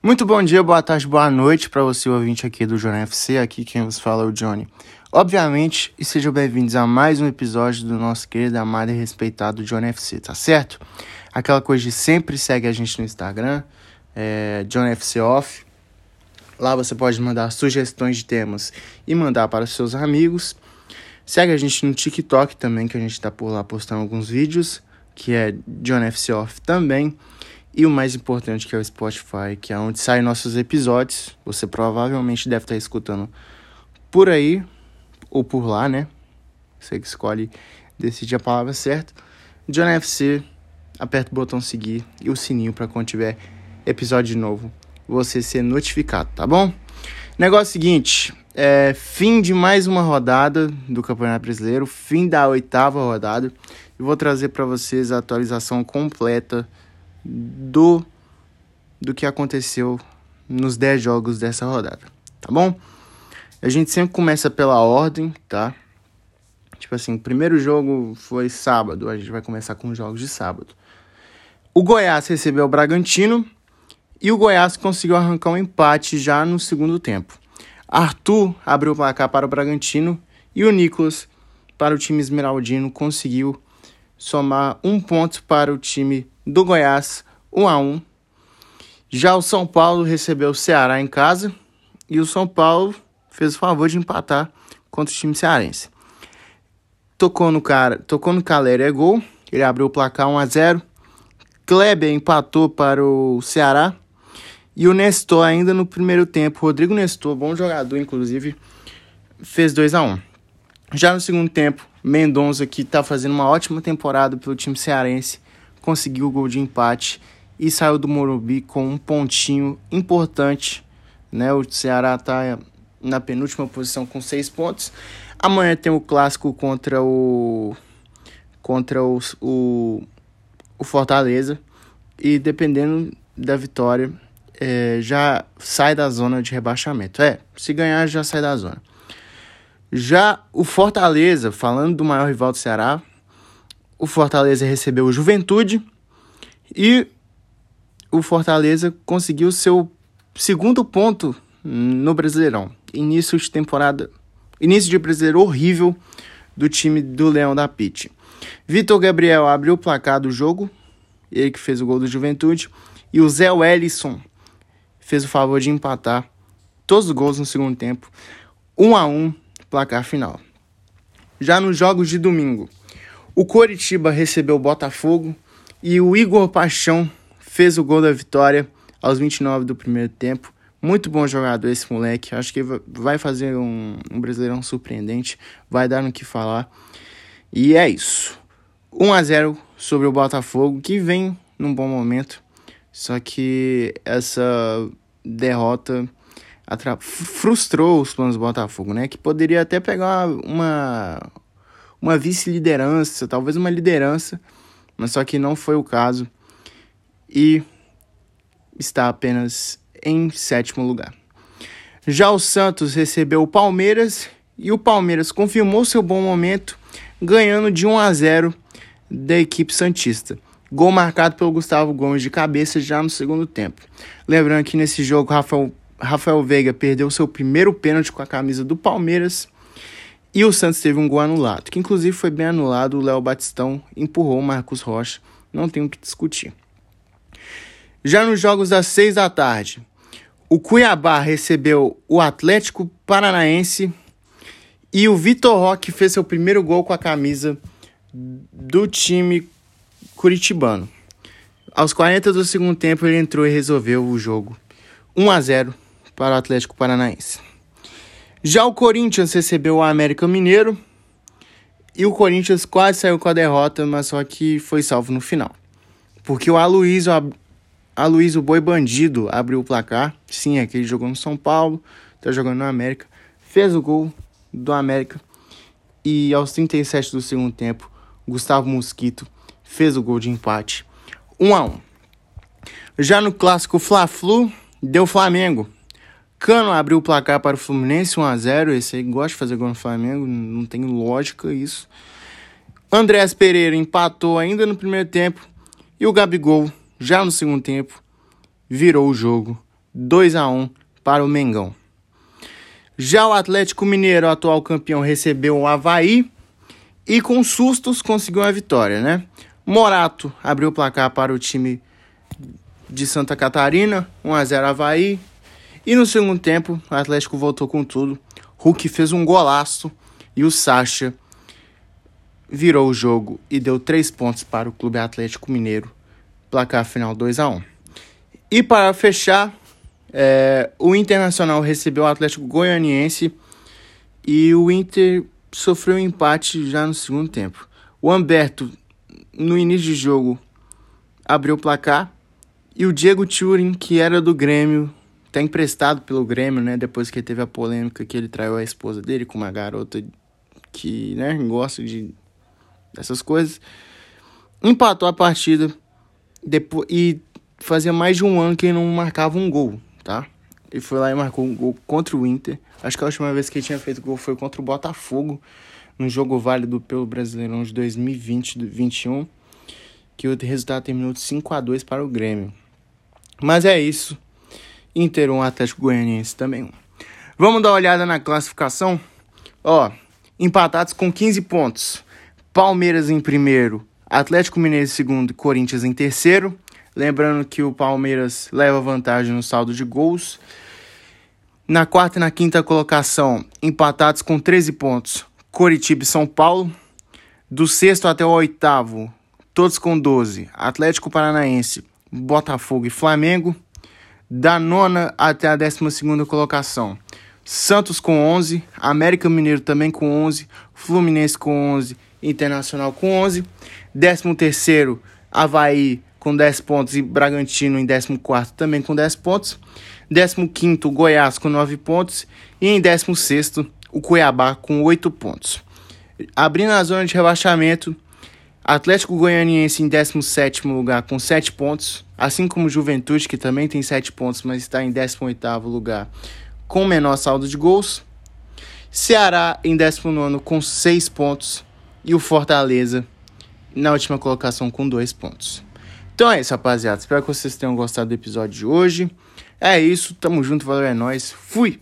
Muito bom dia, boa tarde, boa noite para você ouvinte aqui do Jornal FC, aqui quem vos fala é o Johnny. Obviamente, e sejam bem-vindos a mais um episódio do nosso querido, amado e respeitado Johnny FC, tá certo? Aquela coisa de sempre segue a gente no Instagram, é Johnny FC Off. Lá você pode mandar sugestões de temas e mandar para seus amigos. Segue a gente no TikTok também, que a gente está por lá postando alguns vídeos, que é John FC Off também. E o mais importante que é o Spotify, que é onde saem nossos episódios. Você provavelmente deve estar escutando por aí ou por lá, né? Você que escolhe, decide a palavra certa. John FC, aperta o botão seguir e o sininho para quando tiver episódio novo você ser notificado, tá bom? Negócio seguinte, é, fim de mais uma rodada do Campeonato Brasileiro, fim da oitava rodada. E vou trazer para vocês a atualização completa do, do que aconteceu nos 10 jogos dessa rodada, tá bom? A gente sempre começa pela ordem, tá? Tipo assim, o primeiro jogo foi sábado, a gente vai começar com os jogos de sábado. O Goiás recebeu o Bragantino e o Goiás conseguiu arrancar um empate já no segundo tempo. Arthur abriu o placar para o Bragantino e o Nicolas, para o time esmeraldino, conseguiu somar um ponto para o time do Goiás, 1 a 1. Já o São Paulo recebeu o Ceará em casa e o São Paulo fez o favor de empatar contra o time cearense. Tocou no cara, tocou no Calera é gol, ele abriu o placar 1 a 0. Kleber empatou para o Ceará e o Nestor, ainda no primeiro tempo, Rodrigo Nestor, bom jogador, inclusive, fez 2 a 1 Já no segundo tempo, Mendonça, que está fazendo uma ótima temporada pelo time cearense, conseguiu o gol de empate e saiu do Morumbi com um pontinho importante. Né? O Ceará está na penúltima posição com seis pontos. Amanhã tem o clássico contra o contra o, o, o Fortaleza e dependendo da vitória é, já sai da zona de rebaixamento. É, se ganhar já sai da zona. Já o Fortaleza, falando do maior rival do Ceará, o Fortaleza recebeu o Juventude e o Fortaleza conseguiu seu segundo ponto no Brasileirão. Início de temporada, início de brasileiro horrível do time do Leão da Pite. Vitor Gabriel abriu o placar do jogo, ele que fez o gol do Juventude, e o Zé Wellison fez o favor de empatar todos os gols no segundo tempo, 1 a 1 placar final. Já nos jogos de domingo, o Coritiba recebeu o Botafogo e o Igor Paixão fez o gol da vitória aos 29 do primeiro tempo. Muito bom jogador esse moleque. Acho que vai fazer um, um brasileirão surpreendente. Vai dar no que falar. E é isso. 1 a 0 sobre o Botafogo, que vem num bom momento. Só que essa derrota frustrou os planos do Botafogo, né? Que poderia até pegar uma, uma vice-liderança, talvez uma liderança, mas só que não foi o caso e está apenas em sétimo lugar. Já o Santos recebeu o Palmeiras e o Palmeiras confirmou seu bom momento, ganhando de 1 a 0 da equipe Santista. Gol marcado pelo Gustavo Gomes de cabeça já no segundo tempo. Lembrando que nesse jogo, Rafael, Rafael Veiga perdeu seu primeiro pênalti com a camisa do Palmeiras. E o Santos teve um gol anulado, que inclusive foi bem anulado. O Léo Batistão empurrou o Marcos Rocha. Não tem o que discutir. Já nos jogos das seis da tarde, o Cuiabá recebeu o Atlético Paranaense e o Vitor Roque fez seu primeiro gol com a camisa do time curitibano. Aos 40 do segundo tempo, ele entrou e resolveu o jogo. 1 a 0 para o Atlético Paranaense. Já o Corinthians recebeu o América Mineiro e o Corinthians quase saiu com a derrota, mas só que foi salvo no final. Porque o Aloysio, Aloysio Boi Bandido abriu o placar. Sim, aquele jogou no São Paulo, tá jogando no América. Fez o gol do América. E aos 37 do segundo tempo, Gustavo Mosquito fez o gol de empate. 1 a 1. Já no clássico Fla-Flu, deu Flamengo. Cano abriu o placar para o Fluminense 1 a 0. Esse aí gosta de fazer gol no Flamengo, não tem lógica isso. Andrés Pereira empatou ainda no primeiro tempo e o Gabigol, já no segundo tempo, virou o jogo 2 a 1 para o Mengão. Já o Atlético Mineiro, atual campeão, recebeu o Havaí e com sustos conseguiu a vitória, né? Morato abriu o placar para o time de Santa Catarina, 1 a 0 Havaí. E no segundo tempo, o Atlético voltou com tudo. Hulk fez um golaço e o Sacha virou o jogo e deu 3 pontos para o Clube Atlético Mineiro. Placar final 2 a 1 E para fechar, é, o Internacional recebeu o Atlético Goianiense e o Inter sofreu um empate já no segundo tempo. O Humberto, no início de jogo, abriu o placar e o Diego Turing, que era do Grêmio, emprestado pelo Grêmio, né? Depois que teve a polêmica que ele traiu a esposa dele com uma garota que, né, gosta de dessas coisas. Empatou a partida depois e fazia mais de um ano que ele não marcava um gol tá? Ele foi lá e marcou um gol contra o Inter. Acho que a última vez que ele tinha feito gol foi contra o Botafogo, no jogo válido pelo Brasileirão de 2020-21, que o resultado terminou de 5 a 2 para o Grêmio. Mas é isso. Inter 1, Atlético Goianiense também 1. Vamos dar uma olhada na classificação? Ó, empatados com 15 pontos. Palmeiras em primeiro, Atlético Mineiro em segundo e Corinthians em terceiro. Lembrando que o Palmeiras leva vantagem no saldo de gols. Na quarta e na quinta colocação, empatados com 13 pontos, Coritiba e São Paulo. Do sexto até o oitavo, todos com 12, Atlético Paranaense, Botafogo e Flamengo. Da nona até a décima segunda colocação, Santos com 11, América Mineiro também com 11, Fluminense com 11, Internacional com 11. Décimo terceiro, Havaí com 10 pontos e Bragantino em 14 também com 10 pontos. 15 Goiás com 9 pontos e em 16 o Cuiabá com 8 pontos. Abrindo a zona de rebaixamento, Atlético Goianiense em 17 lugar com 7 pontos, assim como Juventude, que também tem 7 pontos, mas está em 18 lugar com menor saldo de gols. Ceará em 19 com 6 pontos e o Fortaleza na última colocação com 2 pontos. Então é isso, rapaziada. Espero que vocês tenham gostado do episódio de hoje. É isso, tamo junto, valeu, é nóis. Fui!